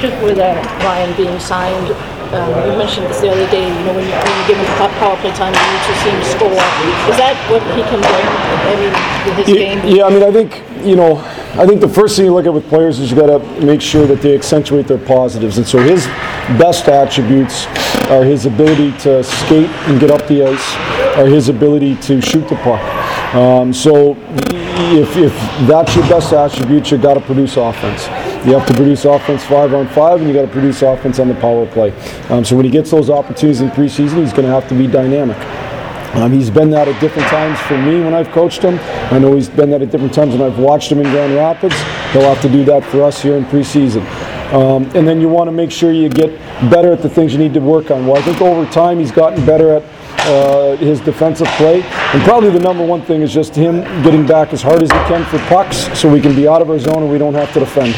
just with uh, Ryan being signed, um, you mentioned this the other day, you know, when you, when you give him po- power play time, you need to see him score. Is that what he can bring, I mean, with his game? Yeah, I mean, I think, you know, I think the first thing you look at with players is you got to make sure that they accentuate their positives. And so his best attributes are his ability to skate and get up the ice, are his ability to shoot the puck. Um, so if, if that's your best attribute, you got to produce offense. You have to produce offense five on five, and you got to produce offense on the power play. Um, so when he gets those opportunities in preseason, he's going to have to be dynamic. Um, he's been that at different times for me when I've coached him. I know he's been that at different times when I've watched him in Grand Rapids. He'll have to do that for us here in preseason. Um, and then you want to make sure you get better at the things you need to work on. Well, I think over time he's gotten better at uh, his defensive play. And probably the number one thing is just him getting back as hard as he can for pucks so we can be out of our zone and we don't have to defend.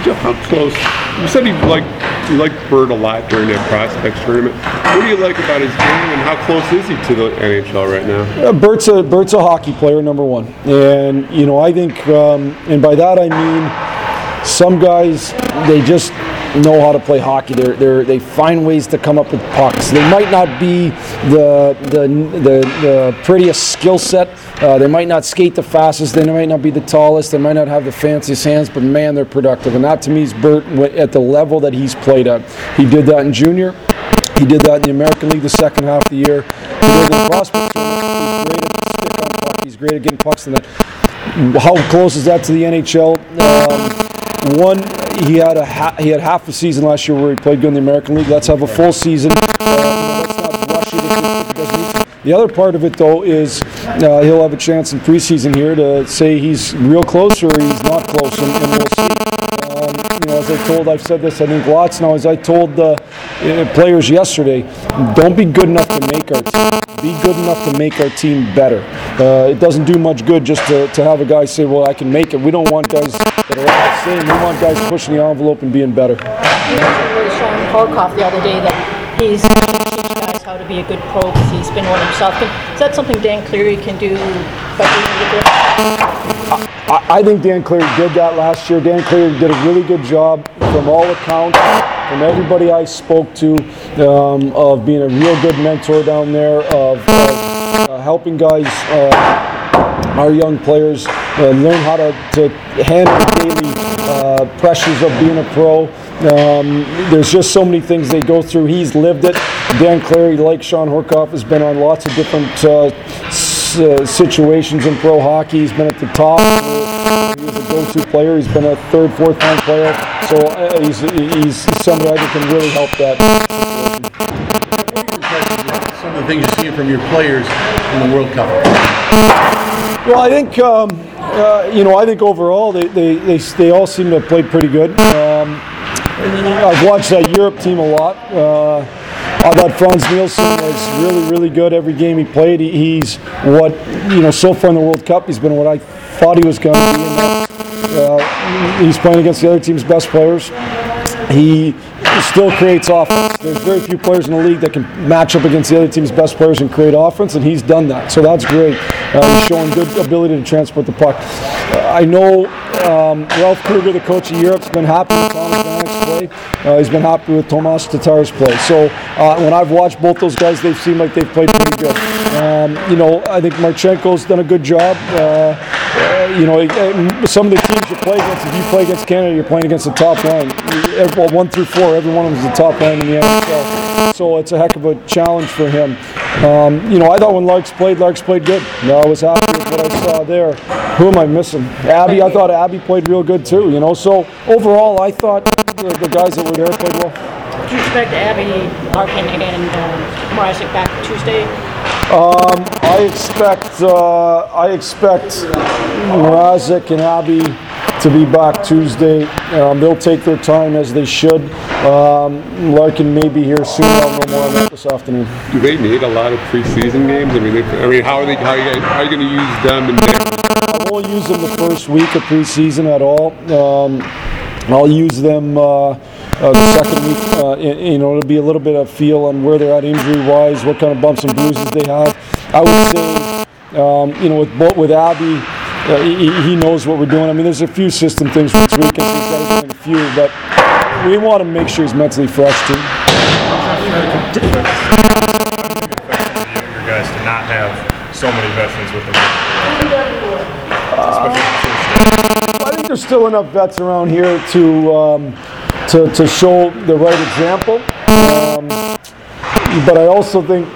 Jeff, how close? You said you liked you liked Bird a lot during that prospects tournament. What do you like about his game, and how close is he to the NHL right now? Uh, Bert's a Bert's a hockey player, number one, and you know I think, um, and by that I mean, some guys they just know how to play hockey. They're, they're they find ways to come up with pucks. They might not be the the the, the prettiest skill set. Uh, they might not skate the fastest. They might not be the tallest. They might not have the fanciest hands. But man, they're productive. And that to me is Bert at the level that he's played at. He did that in junior. He did that in the American League the second half of the year. He did in prospect. He's great at stick on puck. He's great at getting pucks in that. How close is that to the NHL? Um, one, he had a ha- he had half a season last year where he played good in the American League. Let's have a full season. Uh. The other part of it, though, is uh, he'll have a chance in preseason here to say he's real close or he's not close, and, and we'll see. Um, as I told, I've said this, I think lots now, as I told the uh, players yesterday, don't be good enough to make our team. Be good enough to make our team better. Uh, it doesn't do much good just to, to have a guy say, well, I can make it. We don't want guys that are all the same. We want guys pushing the envelope and being better. You with Shawn Horcoff the other day that he's how to be a good pro because he's been one himself. Is that something Dan Cleary can do by being a good? I, I think Dan Cleary did that last year. Dan Cleary did a really good job from all accounts, from everybody I spoke to, um, of being a real good mentor down there, of, of uh, helping guys, uh, our young players, uh, learn how to, to handle daily uh, pressures of being a pro. Um, there's just so many things they go through. He's lived it. Dan Cleary, like Shawn Horcoff, has been on lots of different uh, situations in pro hockey. He's been at the top. He was a go-to player. He's been a third, fourth line player. So uh, he's, he's somebody think can really help that. Some of the things you're seeing from your players in the World Cup. Well, I think um, uh, you know. I think overall they, they, they, they all seem to have played pretty good. Um, I've watched that Europe team a lot. Uh, I thought Frans Nielsen was really really good every game he played. He, he's what you know so far in the World Cup. He's been what I thought he was going to be. Uh, he's playing against the other team's best players. He still creates offense. There's very few players in the league that can match up against the other team's best players and create offense, and he's done that. So that's great. Uh, he's showing good ability to transport the puck. Uh, I know um, Ralph Krueger, the coach of Europe, has been happy play. Uh, he's been happy with Tomas Tatar's play. So uh, when I've watched both those guys, they've seemed like they've played pretty good. Um, you know, I think Marchenko's done a good job. Uh, uh, you know, some of the teams you play against, if you play against Canada, you're playing against the top line. Well, one through four, every one of them is the top line in the NHL. So it's a heck of a challenge for him. Um, you know, I thought when Larks played, Larks played good. No, I was happy with what I saw there. Who am I missing? Abby, I thought Abby played real good too, you know. So overall, I thought the, the guys that were there played well. Do you expect Abby Larkin and um, Mrazek back Tuesday? Um, I expect uh, I expect Mrazek and Abby to be back Tuesday. Um, they'll take their time as they should. Um, Larkin may be here soon. I'll know more on that this afternoon. Do they need a lot of preseason games? I mean, they, I mean, how are they? How are you, guys- how are you going to use them? And I won't use them the first week of preseason at all. Um, I'll use them uh, uh, the second week. Uh, y- you know, it'll be a little bit of feel on where they're at injury-wise, what kind of bumps and bruises they have. I would say, um, you know, with with Abby, uh, he, he knows what we're doing. I mean, there's a few system things for this weekend. So he's got to a few, but we want to make sure he's mentally fresh too. guys to not have so many veterans with them. There's still enough vets around here to um, to, to show the right example. Um, but I also think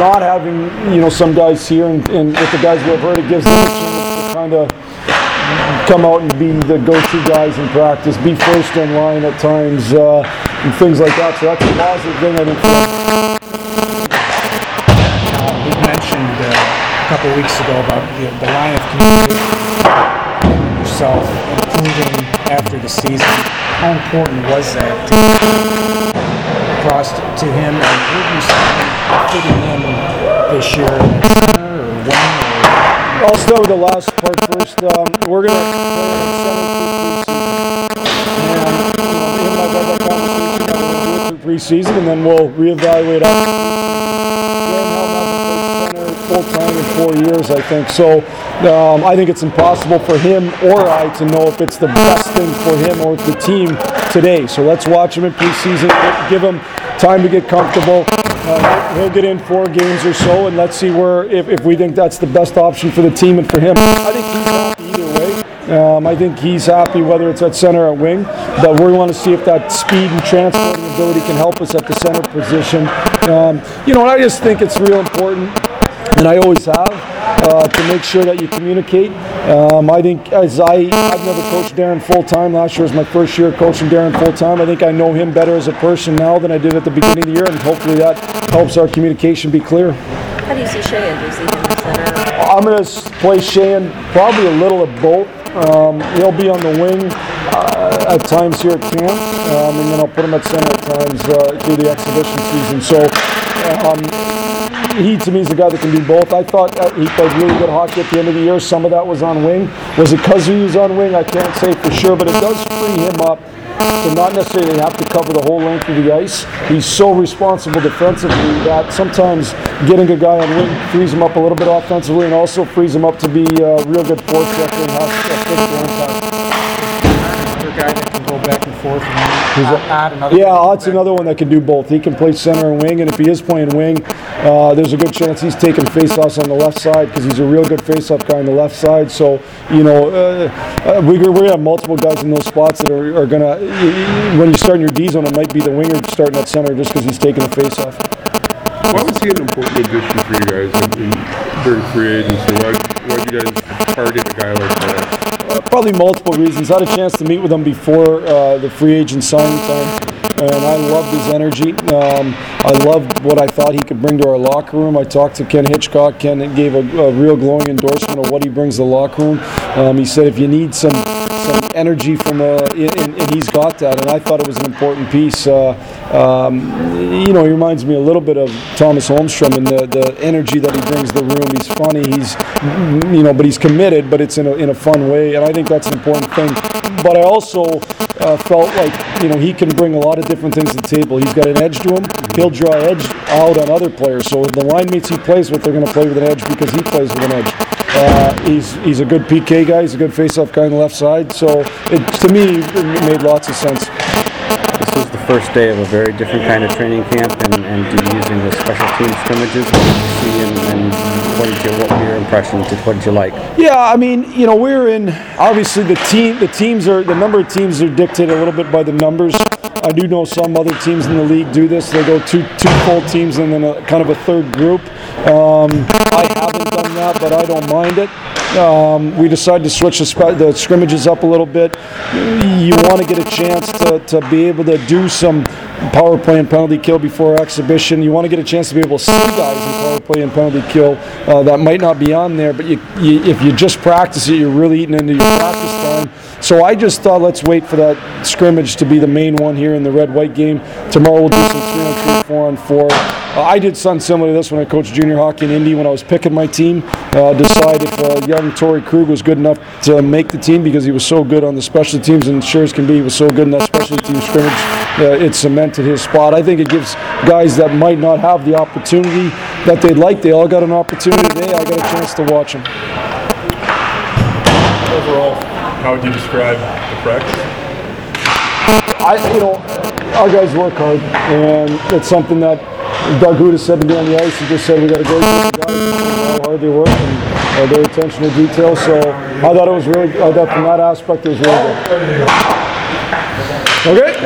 not having you know some guys here and, and with the guys we have heard, it gives them a chance to kind of come out and be the go-to guys in practice, be first in line at times, uh, and things like that. So that's a positive thing I think. For us. We mentioned uh, a couple weeks ago about the, the line of communication yourself improving after the season. How important was that to, across to him, and would you see him fitting in this year or wing or I'll start with the last part first. Um, we're going to play in preseason, and then we'll reevaluate after full time in four years, I think. So um, I think it's impossible for him or I to know if it's the best thing for him or the team today. So let's watch him in preseason, give him time to get comfortable. Uh, he'll get in four games or so, and let's see where if, if we think that's the best option for the team and for him. I think he's happy either way. Um, I think he's happy whether it's at center or wing, but we want to see if that speed and transporting ability can help us at the center position. Um, you know, and I just think it's real important and I always have, uh, to make sure that you communicate. Um, I think as I, I've never coached Darren full time. Last year was my first year coaching Darren full time. I think I know him better as a person now than I did at the beginning of the year, and hopefully that helps our communication be clear. How do you see Shea? Do you see him center? I'm going to play Shane probably a little of both. Um, he'll be on the wing uh, at times here at camp, um, and then I'll put him at center at times uh, through the exhibition season. So um, he, to me, is the guy that can do both. I thought uh, he played really good hockey at the end of the year. Some of that was on wing. Was it because he was on wing? I can't say for sure, but it does free him up to not necessarily have to cover the whole length of the ice. He's so responsible defensively that sometimes getting a guy on wing frees him up a little bit offensively and also frees him up to be a real good forechecker and have a another guy that can go back and forth add another? Yeah, Ott's another one that can do both. He can play center and wing, and if he is playing wing, uh, there's a good chance he's taking faceoffs on the left side because he's a real good faceoff guy on the left side. So, you know, uh, uh, we, we're going to have multiple guys in those spots that are, are going to, when you start in your D zone, it might be the winger starting at center just because he's taking a faceoff. Why was he an important addition for you guys in, in, during free agency? Why why'd you guys target a guy like that? Probably multiple reasons. I had a chance to meet with him before uh, the free agent signing time, and I loved his energy. Um, I loved what I thought he could bring to our locker room. I talked to Ken Hitchcock. Ken gave a, a real glowing endorsement of what he brings to the locker room. Um, he said if you need some some energy from a, and, and he's got that, and I thought it was an important piece. Uh, um, you know, he reminds me a little bit of Tomas Holmstrom and the, the energy that he brings to the room. He's funny, he's, you know, but he's committed, but it's in a, in a fun way, and I think that's an important thing. But I also uh, felt like, you know, he can bring a lot of different things to the table. He's got an edge to him. He'll draw edge out on other players. So the line mates he plays with, they're going to play with an edge because he plays with an edge. Uh, he's he's a good PK guy. He's a good face-off guy on the left side. So it, to me, it made lots of sense. This is the first day of a very different kind of training camp and, and using the special team scrimmages. What did you see and, and what, did you, what were your impressions? What did you like? Yeah, I mean, you know, we're in obviously the team. The teams are the number of teams are dictated a little bit by the numbers. I do know some other teams in the league do this. They go two two full teams and then a kind of a third group. Um, I haven't done that, but I don't mind it. Um, we decided to switch the, sp- the scrimmages up a little bit. You want to get a chance to, to be able to do some power play and penalty kill before exhibition. You want to get a chance to be able to see guys in power play and penalty kill uh, that might not be on there, but you, you, if you just practice it, you're really eating into your practice So I just thought let's wait for that scrimmage to be the main one here in the red-white game. Tomorrow we'll do some three on three, four on four. Uh, I did something similar to this when I coached junior hockey in Indy when I was picking my team. Uh, decide if uh, young Torey Krug was good enough to make the team because he was so good on the special teams and sure as can be he was so good in that special team scrimmage. Uh, it cemented his spot. I think it gives guys that might not have the opportunity that they'd like. They all got an opportunity today. I got a chance to watch them. Overall, how would you describe the practice? I, you know, our guys work hard, and it's something that Doug Houda said to me on the ice. He just said we got a great group of guys, how hard they work, and uh, their attention to detail. So I thought it was really, I thought from that aspect it was really good. Okay.